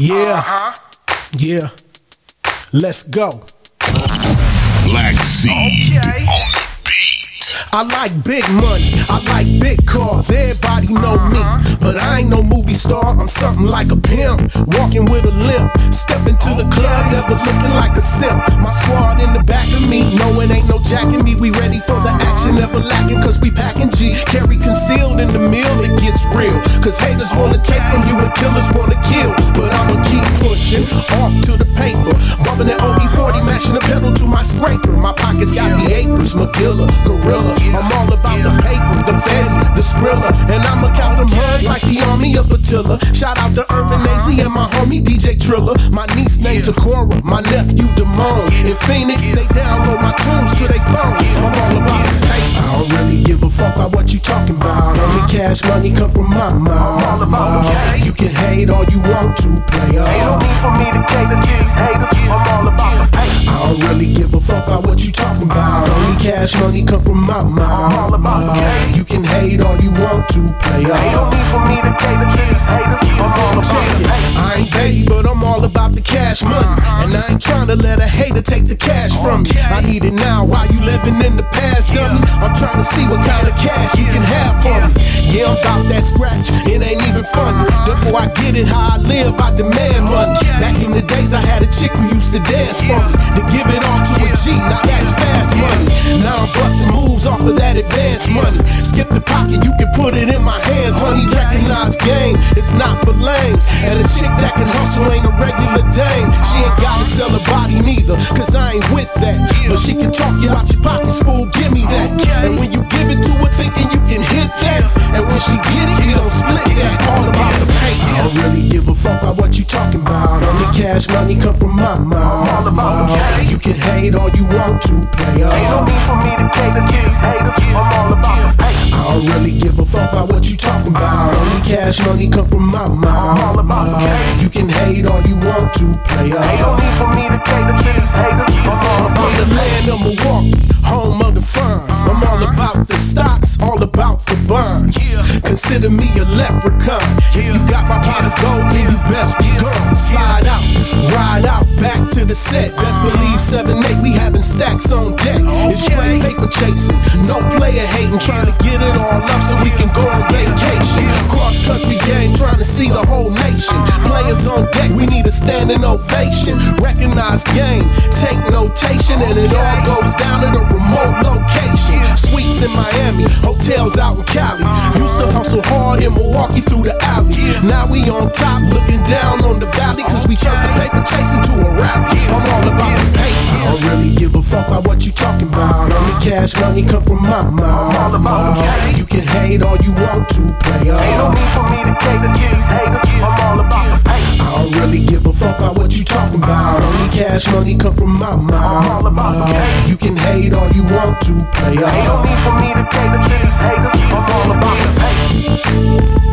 Yeah. Uh-huh. Yeah. Let's go. Black Seed Okay. on the beat. I like big money, I like big cars. Everybody know me, uh-huh. but I ain't no movie star. I'm something like a pimp, walking with a limp. stepping to the club, never looking like a simp. My squad in the back of me, no it ain't no jacking me. We ready for the action, never lacking, cause we packing G. Carry concealed in the meal, it gets real. Cause haters wanna take from you and killers wanna kill. Pushing off to the paper. Bumping that OE40, mashing the pedal to my scraper. My pockets got the acres, Magilla, Gorilla. I'm all about the paper, the fatty, the skrilla. And I'ma count them herds like the army of Attila. Shout out to Urban AZ and my homie DJ Triller. My niece named Takora, my nephew Damone. In Phoenix, they download my tunes to their phones. I'm all about the paper. I don't really give a fuck about what you talking about. Cash money come from my mouth. You can hate all you want to, play player. Ain't no need for me to cater to these haters. I'm all about the paper. I don't really give a fuck about what you talking about. Uh-huh. Only cash money come from my all about the mouth. You can hate all you want to, play player. Ain't no need for me to cater to these haters. I'm all about Check the it. I ain't baby, but I'm all about the cash money. Uh-huh. And I ain't trying to let a hater take the cash oh, from me. I need it now while you living in the past, dummy. I'm trying to see what kind of cash you can have for me. Yeah, I'm about that scratch, it ain't even funny. Therefore, I get it how I live, I demand money. Back in the days, I had a chick who used to dance for me. To give it all to a G, now that's fast money. Now I'm busting moves off of that advance money. Skip the pocket, you can put it in my hands. Honey, recognize game, it's not for lames. And a chick that can hustle ain't a regular dame. She ain't gotta sell her body neither, cause I ain't with that. But she can talk you out your pockets, fool, give me that. And when cash money come from my mouth. You can hate all you want to, player. Ain't no need for me to cater to these haters. I'm all about the. I don't really give a fuck about what you talking about. Only cash money come from my all about the mouth. game. You can hate all you want to, player. Ain't no need for me to cater to these haters. I'm all about the the land of Milwaukee, home of the funds. I'm all about the stocks, all about the bonds. Consider me a leprechaun. You got my pot of gold, the set. Best believe 7-8, we having stacks on deck. It's straight paper chasing, no player hating, trying to get it all up so we can go on vacation. Cross country game, trying to see the whole nation. Players on deck, we need a standing ovation. Recognize game, take notation, and it all goes down in Miami, hotels out in Cali. Used to hustle hard in Milwaukee through the alley. Now we on top, looking down on the valley, cause we turned the paper chasing to a rally. I'm all about the paper. I don't really give a fuck about what you talking about. Only cash money come from my mouth. You can hate all you want to, player. Ain't no need for me Cash money come from my the You can hate all you want to, player. Ain't no need for me to cater to these haters. I'm all about the paper.